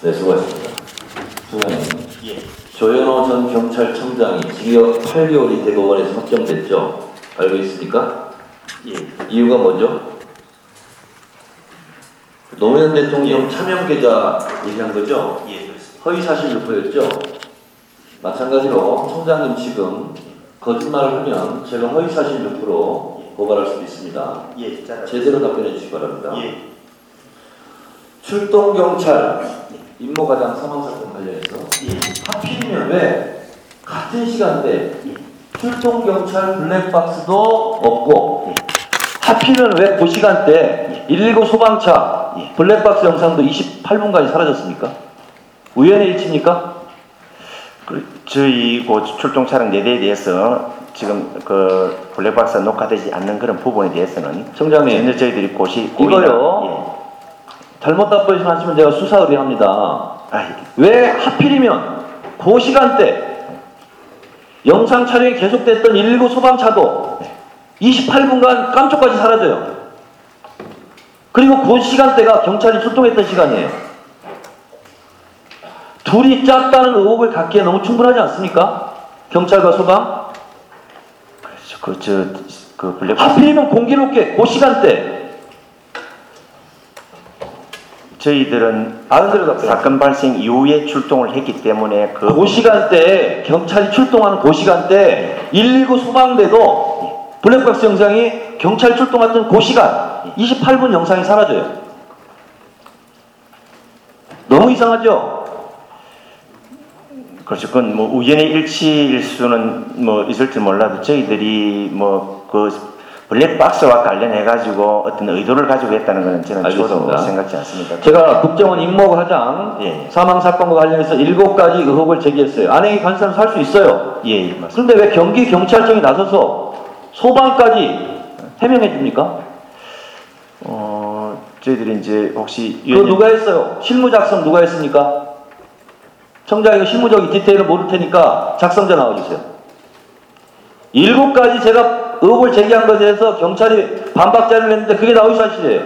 네, 수고하셨습니다. 소장님, 예. 조현호 전 경찰청장이 징역 8개월이 대법원에서 확정됐죠? 알고 있습니까? 예. 이유가 뭐죠? 노무현 대통령 차명 계좌 얘기한 거죠? 예, 그렇습니다. 허위 사실 유포였죠? 마찬가지로 총장님 지금 거짓말을 하면 제가 허위 사실 유포로 고발할 수도 있습니다. 예, 잘 제대로 답변해 주시기 바랍니다. 예. 출동 경찰 임모가장 사망 사건 관련해서 예. 하필이면 왜 같은 시간대 출동 경찰 블랙박스도 없고 하필이면 왜 그 시간대 119 소방차 예. 블랙박스 영상도 28분간이 사라졌습니까? 우연의 일치입니까? 그 저희 그 출동 차량 4대에 대해서 지금 그 블랙박스 녹화되지 않는 그런 부분에 대해서는 청장님 전혀 저희들이 고시 이거요. 잘못 답변하시면 제가 수사 의뢰합니다. 왜 하필이면 그 시간대 영상 촬영이 계속됐던 119 소방차도 28분간 깜짝까지 사라져요. 그리고 그 시간대가 경찰이 출동했던 시간이에요. 둘이 짰다는 의혹을 갖기에 너무 충분하지 않습니까? 경찰과 소방? 그저 그 블랙박스 하필이면 공교롭게 그 시간대 저희들은 답변. 사건 발생 이후에 출동을 했기 때문에 그 그 시간대에 경찰이 출동하는 그 시간대 119 소방대도 블랙박스 영상이 경찰 출동했던 그 시간 28분 영상이 사라져요. 너무 이상하죠? 그렇죠. 그건 뭐 우연의 일치일 수는 뭐 있을지 몰라도 저희들이 뭐그 블랙박스와 관련해 가지고 어떤 의도를 가지고 했다는 것은 저는 알겠습니다. 저도 생각지 않습니다. 제가 국정원 임모 과장 예. 사망 사건과 관련해서 7가지 의혹을 제기했어요. 안행이 간 사람 살 수 있어요. 예, 예, 맞습니다. 그런데 왜 경기 경찰청이 나서서 소방까지 해명해 줍니까? 어, 저희들이 이제 혹시 그거 누가 했어요? 실무 작성 누가 했습니까? 청장 이거 실무적인 디테일을 모를 테니까 작성자 나와주세요. 일곱 가지 제가 의혹을 제기한 것에 대해서 경찰이 반박자를 했는데 그게 나오기 사실이에요.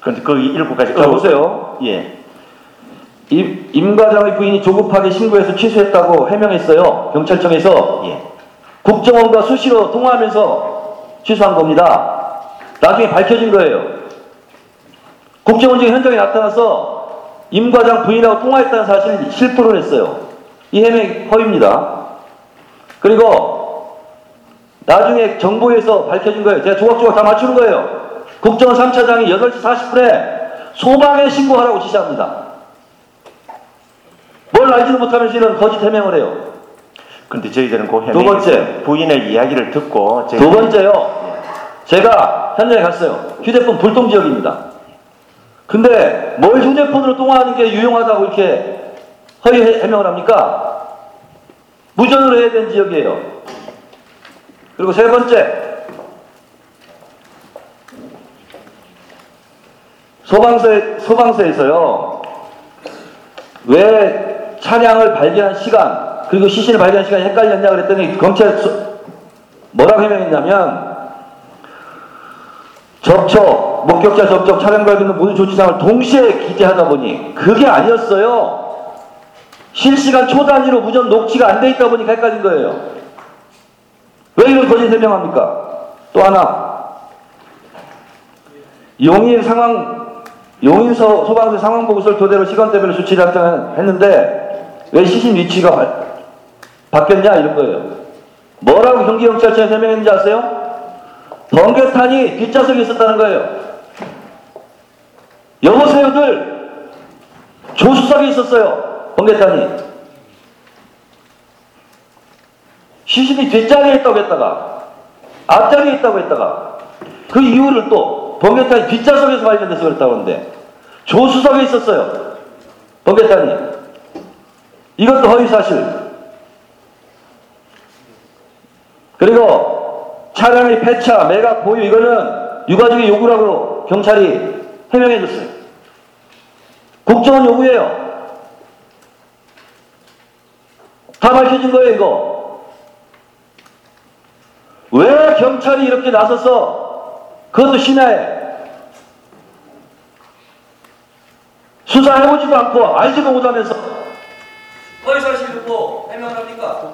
그런데 그 일곱 가지 자, 보세요. 예. 임, 임 과장의 부인이 조급하게 신고해서 취소했다고 해명했어요. 경찰청에서 예. 국정원과 수시로 통화하면서 취소한 겁니다. 나중에 밝혀진 거예요. 국정원 지금 현장에 나타나서 임 과장 부인하고 통화했다는 사실을 실토를 했어요. 이 해명이 허위입니다. 그리고 나중에 정보에서 밝혀진 거예요. 제가 조각조각 다 맞추는 거예요. 국정원 3차장이 8시 40분에 소방에 신고하라고 지시합니다. 뭘 알지도 못하면서 이런 거짓 해명을 해요. 근데 저희들은 그두 번째. 부인의 이야기를 듣고 두 번째요. 제가 현장에 갔어요. 휴대폰 불통 지역입니다. 근데 뭘 휴대폰으로 통화하는 게 유용하다고 이렇게 허위 해- 해명을 합니까? 무전으로 해야 되는 지역이에요. 그리고 세 번째. 소방서, 소방서에서요. 왜 차량을 발견한 시간, 그리고 시신을 발견한 시간이 헷갈렸냐 그랬더니 경찰 소- 뭐라고 해명했냐면 접촉, 목격자 접촉, 차량 발견 모든 조치사항을 동시에 기재하다 보니 그게 아니었어요. 실시간 초단위로 무전 녹취가 안 돼 있다 보니까 헷갈린 거예요. 왜 이런 거짓 해명합니까? 또 하나 용인 상황 용인서 소방서 상황 보고서를 토대로 시간 대별로 수치를 작성했는데 왜 시신 위치가 바, 바뀌었냐 이런 거예요. 뭐라고 경기경찰청에 설명했는지 아세요? 번개탄이 뒷좌석에 있었다는 거예요. 여보세요들 조수석에 있었어요. 번개탄이. 시신이 뒷자리에 있다고 했다가 앞자리에 있다고 했다가 그 이유를 또 번개탄이 뒷좌석에서 발견돼서 그랬다고 하는데 조수석에 있었어요. 번개탄이. 이것도 허위 사실. 그리고 차량의 폐차, 매각, 보유 이거는 유가족의 요구라고 경찰이 해명해 줬어요. 국정원 요구예요. 다 밝혀진 거예요, 이거. 왜 경찰이 이렇게 나서서 그것도 심야에 수사해보지도 않고 알지도 못하면서 허위 사실 듣고 해명을 합니까?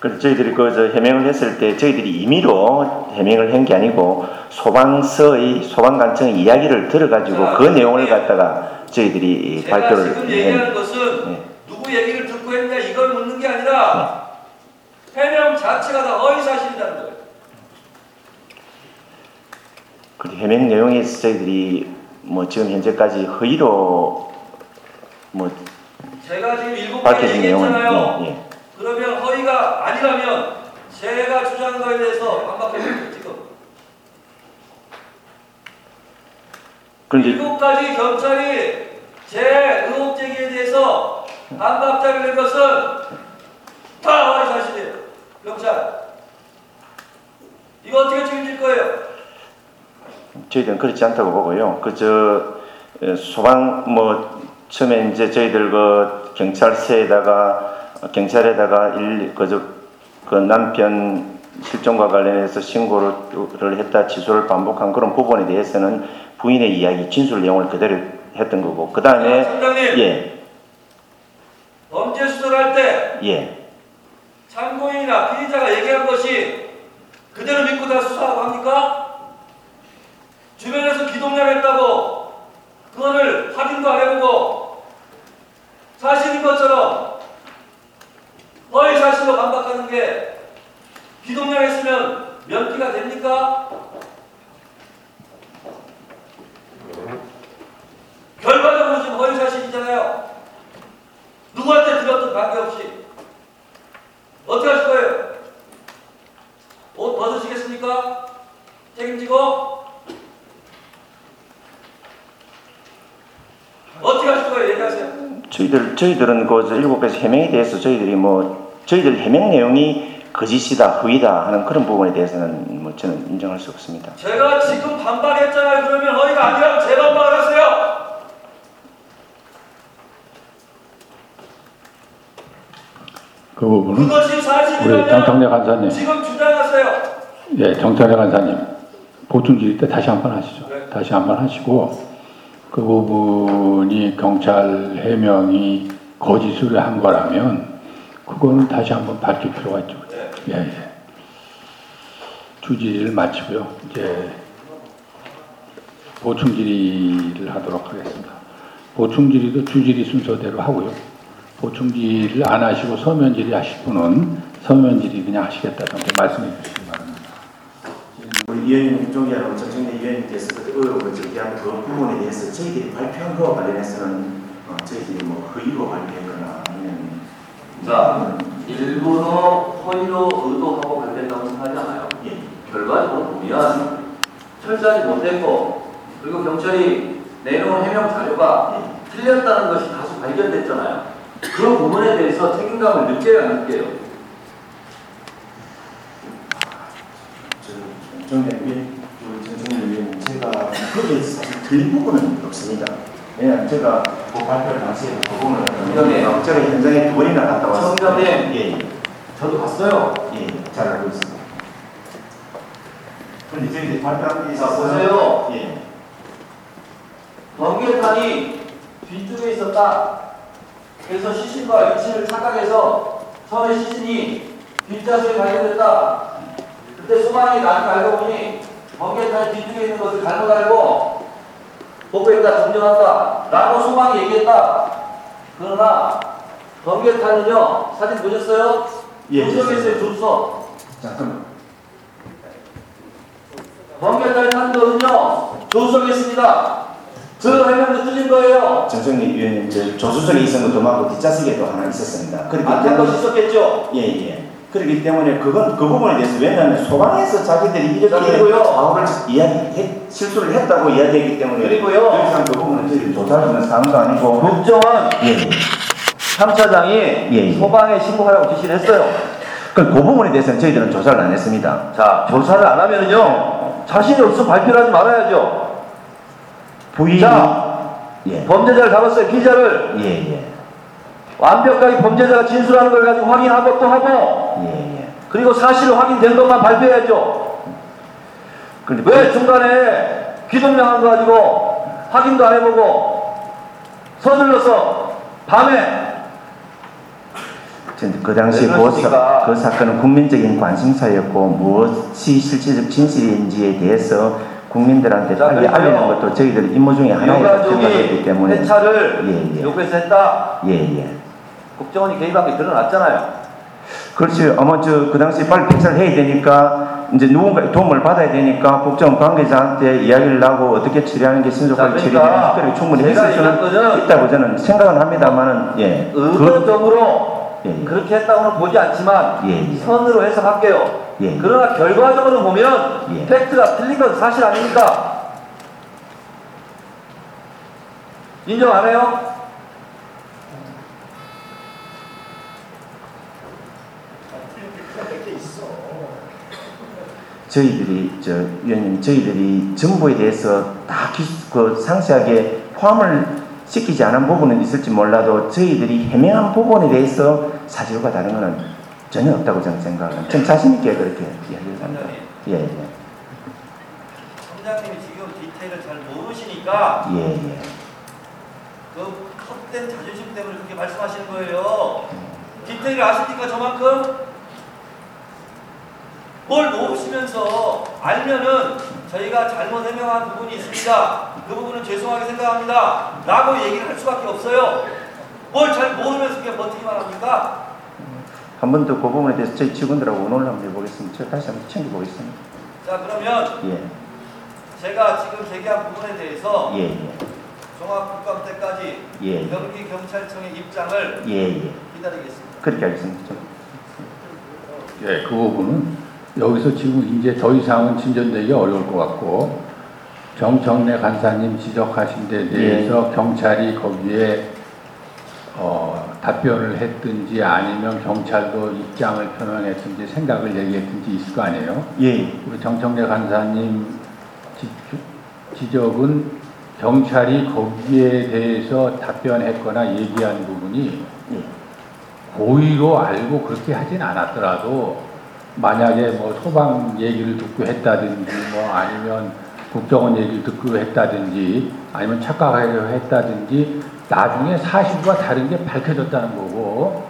그래서 저희들이 그저 해명을 했을 때 저희들이 임의로 해명을 한 게 아니고 소방서의 소방관청의 이야기를 들어가지고 자, 그 내용을 예. 갖다가 저희들이 제가 발표를 지금 해- 얘기하는 것은 네. 누구 얘기를 듣고 했냐 이걸 묻는 게 아니라 해명 자체가 다 허위 사실이라는 거예요. 그 해명 내용에서 저희들이 뭐 지금 현재까지 허위로 뭐 제가 지금 일곱 내용은 얘기했잖아요. 예, 예. 그러면 허위가 아니라면 제가 주장한 거에 대해서 반박해 주세요 지금. 그런데 일곱 가지 경찰이 제 의혹 제기에 대해서 반박자를 낸 것은 다 허위 사실이에요. 경찰. 이거 어떻게 책임질 거예요? 저희들은 그렇지 않다고 보고요. 그 저 소방 뭐 처음에 이제 저희들 그 경찰서에다가 경찰에다가 일 그저 그 남편 실종과 관련해서 신고를 했다 취소를 반복한 그런 부분에 대해서는 부인의 이야기 진술 내용을 그대로 했던 거고 그 다음에 예 범죄 수사를 할때 예. 참고인이나 피의자가 얘기한 것이 그대로 믿고 다 수사하고 합니까? 주변에서 기동량 했다고 그거를 확인도 안 해보고 사실인 것처럼 허위 사실로 반박하는 게 기동량 했으면 면피가 됩니까? 결과적으로 지금 허위 사실이잖아요. 누구한테 들었든 관계없이 어떻게 하실 거예요? 옷 벗으시겠습니까? 책임지고 어떻게 하실 거예요? 얘기하세요. 저희들 저희들은 그 일곱 가지 해명에 대해서 저희들이 뭐 저희들 해명 내용이 거짓이다 허위다 하는 그런 부분에 대해서는 뭐 저는 인정할 수 없습니다. 제가 지금 반박했잖아요. 그러면 허위가 아니라면 재반박을 하세요. 그 부분은 그것이 우리 정청래 간사님, 지금 주장하세요. 예, 정청래 간사님 보충 질의 때 다시 한 번 하시죠. 네. 다시 한 번 하시고 그 부분이 경찰 해명이 거짓으로 한 거라면 그거는 다시 한번 밝힐 필요가 있죠. 네. 예, 예. 주질의를 마치고요. 이제 보충 질의를 하도록 하겠습니다. 보충 질의도 주질의 순서대로 하고요. 보충 질의를 안 하시고 서면 질의 하실 분은 서면 질의 그냥 하시겠다 정도 말씀해 주시기 바랍니다. 우리 위원님 쪽이하고 정청래 위원님께서 그 의혹을 제기한 그 부분에 대해서 저희들이 발표한 거와 관련해서는 어, 저희들이 뭐 허위로 발표했거나 아니면 자, 일부러 허위로 의도하고 발표했다고 생각하지 않아요. 예. 결과적으로 보면 철저하지 못했고 그리고 경찰이 내놓은 해명 자료가 틀렸다는 것이 다수 발견됐잖아요. 그 부분에 대해서 책임감을 느껴야 안 느껴요. 우리 정청래 위원님 제가 거기에 틀린 부분은 없습니다. 왜냐하면 제가 그 발표를 당시에 그 부분을 위원님. 제가 현장에 두 번이나 갔다 왔어요. 청장님. 예, 예. 저도 봤어요. 예, 잘 알고 있습니다. 그런데 저희들이 발표한 게 자, 있어서 보세요. 예. 번개탄이 뒤쪽에 있었다. 그래서 시신과 위치를 착각해서 처음에 시신이 뒷좌석에 발견됐다. 그때 소방이 나한테 알고 보니 번개탄이 뒤쪽에 있는 것을 잘못 알고 복구했다 정정한다. 라고 소방이 얘기했다. 그러나 번개탄은요, 사진 보셨어요? 예, 조석에 있어요, 조석. 자, 그럼 번개탄이 탄 것은요, 조석에 있습니다. 그 해명도 틀린 거예요. 정청래 위원님 저 조수석에 있었는 것도 많고 뒷좌석에도 하나 있었습니다. 안탄 때문에 것이 있었겠죠. 예, 예. 그렇기 때문에 그건 그 부분에 대해서 왜냐하면 소방에서 자기들이 자, 이렇게 그리고요. 사고를 이야기 실수를 했다고 이야기했기 때문에 그리고요. 더 이상 그 부분은 저희들이 있는 사항도 아니고 국정원 예, 예. 3차장이 예. 소방에 신고하라고 지시를 했어요. 그, 그 부분에 대해서는 저희들은 조사를 안 했습니다. 자, 조사를 안 하면은요, 자신이 없으면 발표를 하지 말아야죠. 부인 자, 예, 범죄자를 잡았어요, 피의자를. 예, 예, 완벽하게 범죄자가 진술하는 걸 가지고 확인하고 또 하고, 예, 예. 그리고 사실 확인된 것만 발표해야죠. 그런데 왜 중간에 기동량 한거 가지고 확인도 안 해보고, 서둘러서 밤에 전그 당시 왜 그, 그 사건은 국민적인 관심사였고 무엇이 실질적 진실인지에 대해서 국민들한테 자, 빨리. 알리는 것도 저희들 임무 중에 유가족이 때문에 회차를 예, 예. 요구해서 했다. 예 예 국정원이 개입한 게 드러났잖아요. 그렇지 아마 저 그 당시 빨리 폐차를 해야 되니까 이제 누군가의 도움을 받아야 되니까 국정 관계자한테 이야기를 하고 어떻게 처리하는 게 신속하게 자, 처리되는 그러니까 특별히 충분히 했을 수는 있다고 저는 생각은 합니다만은 예 그, 의도적으로 예, 예. 그렇게 했다고는 보지 않지만 예, 예. 선으로 해석할게요. 예. 그러나 결과적으로 보면 예. 팩트가 틀린 건 사실 아닙니까? 인정 안 해요? 저희들이 저 위원님 저희들이 정보에 대해서 다 그 상세하게 포함을 시키지 않은 부분은 있을지 몰라도 저희들이 해명한 부분에 대해서 사실과 다른 것은 전혀 없다고 저는 생각합니다. 전 자신 있게 그렇게 이야기를 합니다. 예, 예, 청장님이 지금 디테일을 잘 모르시니까 예, 예. 그 헛된 자존심 때문에 그렇게 말씀하시는 거예요. 디테일을 아십니까 저만큼? 뭘 모르시면서 알면은 저희가 잘못 해명한 부분이 있습니다. 그 부분은 죄송하게 생각합니다. 라고 얘기를 할 수밖에 없어요. 뭘 잘 모르면서 그냥 버티기만 합니까? 한 번 더 그 부분에 대해서 저희 직원들하고 의논을 한번 해보겠습니다. 제가 다시 한번 챙겨보겠습니다. 자 그러면 예, 제가 지금 제기한 부분에 대해서 예, 예, 종합국감 때까지 예, 경기경찰청의 입장을 예, 예. 기다리겠습니다. 그렇게 하겠습니다. 좀. 예, 그 부분은 여기서 지금 이제 더 이상은 진전되기 어려울 것 같고 정청래 간사님 지적하신 데 대해서 경찰이 거기에 어, 답변을 했든지 아니면 경찰도 입장을 표명했든지 생각을 얘기했든지 있을 거 아니에요. 예, 우리 정청래 간사님 지, 지적은 경찰이 거기에 대해서 답변했거나 얘기한 부분이 예, 고의로 알고 그렇게 하진 않았더라도 만약에 뭐 소방 얘기를 듣고 했다든지 뭐 아니면 국정원 얘기를 듣고 했다든지 아니면 착각하려 했다든지 나중에 사실과 다른 게 밝혀졌다는 거고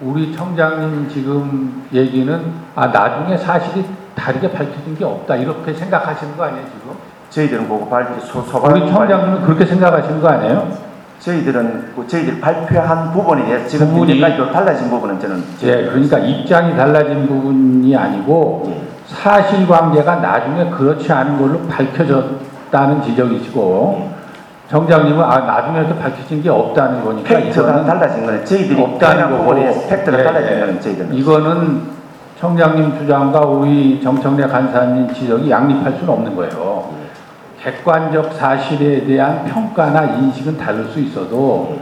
우리 청장님 지금 얘기는 아 나중에 사실이 다르게 밝혀진 게 없다 이렇게 생각하시는 거 아니에요 지금? 저희들은 발 소, 소방 우리 청장님은 그렇게 생각하시는 거 아니에요? 저희들은 그 저희들 발표한 부분에 대해서 지금 부분이- 현재까지도 달라진 부분은 저는 예, 그러니까 입장이 달라진 부분이 아니고 예. 사실관계가 나중에 그렇지 않은 걸로 밝혀졌다는 지적이시고 정장님은 아 나중에도 밝혀진 게 없다는 거니까 팩트가 이거는 달라진 거는 저희들이 없다는 표현한 거고 부분에 팩트가 예, 달라진 예. 거는 저희들은 이거는 청장님 주장과 우리 정청래 간사님 지적이 양립할 수는 없는 거예요. 객관적 사실에 대한 평가나 인식은 다를 수 있어도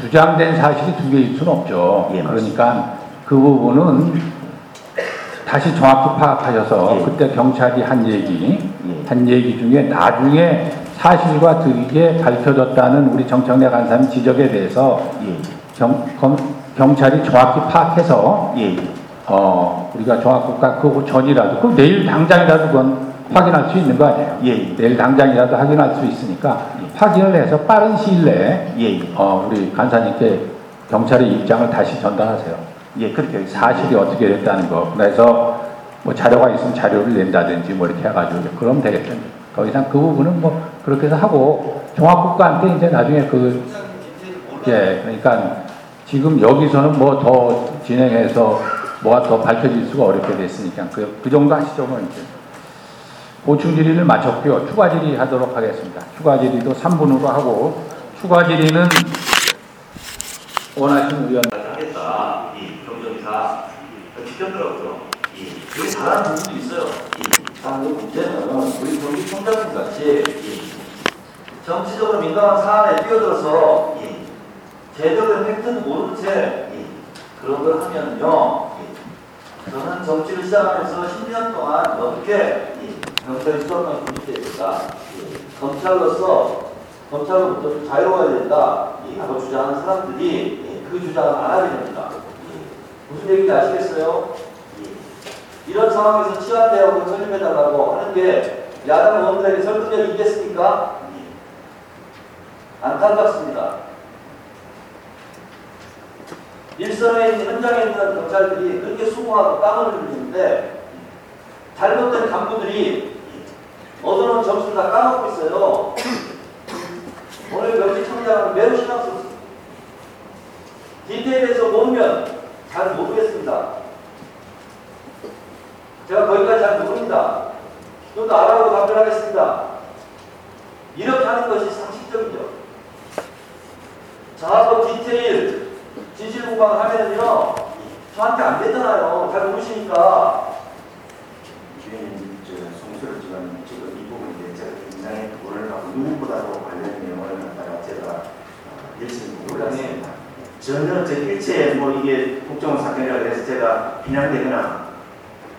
주장된 사실이 두 개일 수는 없죠. 예, 그러니까 그 부분은 다시 정확히 파악하셔서 예. 그때 경찰이 한 얘기, 예. 한 얘기 중에 나중에 사실과 다르게 밝혀졌다는 우리 정청래 간사님 지적에 대해서 예, 경, 검- 경찰이 정확히 파악해서 예, 예. 어, 우리가 종합국가 그 전이라도, 그 내일 당장이라도 그건 확인할 수 있는 거 아니에요? 예, 예. 내일 당장이라도 확인할 수 있으니까 확인을 해서 빠른 시일 내에 예, 예. 어, 우리 간사님께 경찰의 입장을 다시 전달하세요. 예, 그렇게 하겠습니다. 사실이 어떻게 됐다는 거. 그래서 뭐 자료가 있으면 자료를 낸다든지 뭐 이렇게 해가지고 그러면 되겠죠. 더 이상 그 부분은 뭐 그렇게 해서 하고 종합국가한테 이제 나중에 그. 예, 그러니까 지금 여기서는 뭐 더 진행해서 뭐가 더 밝혀질 수가 어렵게 됐으니까 그, 그 정도 하시죠, 뭐 이제. 보충 질의를 마쳤고요. 추가 질의 하도록 하겠습니다. 추가 질의도 3분으로 하고 추가 질의는 원하시는 의원 하겠다. 이 경정이사 직접 들었죠. 되게 잘하는 부분도 있어요. 자, 그 문제는 우리 경기 총장님 같이 정치적으로 민감한 사안에 뛰어들어서 제대로 된 팩트는 모른 채 그런 걸 하면요. 저는 정치를 시작하면서 10년 동안 어떻게 경찰이 수업만 군입됐을까? 검찰로서 검찰로부터 좀 자유로워야 된다. 라고 주장하는 사람들이 그 주장을 안 하게 됩니다. 무슨 얘기인지 아시겠어요? 이런 상황에서 치안대학을 설립해달라고 하는 게 야당 의원들에게 설득력이 있겠습니까? 안타깝습니다. 일선에 있는 현장에 있는 경찰들이 그렇게 수고하고 땀을 흘리는데 잘못된 간부들이 얻어놓은 점수를 다 까먹고 있어요. 오늘 명지 청장은 매우 신앙스럽습니다. 디테일에서 보면 잘 모르겠습니다. 제가 거기까지 잘 모릅니다. 좀 더 알아보고 답변하겠습니다. 이렇게 하는 것이 상식적이죠. 저하고 디테일 진실 공방을 하면은요 저한테 안 되잖아요. 잘 모르시니까 위원님 저 송수를 지금 지금 이 부분에 제가 굉장히 오늘 하고 누구보다도 관련 내용을 갖다가 제가 어, 열심히 공부했습니다. 전혀 제 일체 뭐 이게 국정원 사건이라고 해서 제가 비난되거나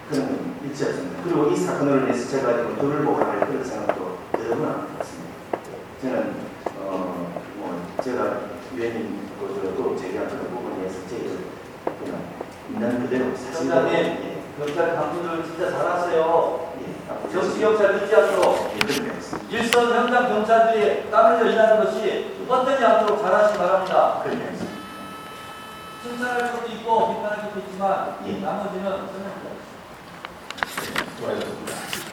그런 건 일체 없습니다. 그리고 이 사건으로 인해서 제가 이거 돈을 보관할 그런 생각도 안 들었습니다. 저는 어 뭐 제가 위원님 그것도 제기한 그런 부분에 대해서 제가 그냥 있는 그대로 사실 청장님 경찰 간부들 진짜 잘하세요. 예, 정치 경찰 믿지 않도록 예, 그렇게 하겠습니다. 일선 현장 경찰들이 땀 흘려 일하는 것이 헛되지 않도록 잘하시기 바랍니다. 그렇게. 칭찬할 것도 있고 비판할 것도 있지만 예. 나머지는 설명드립니다. 수고하셨습니다.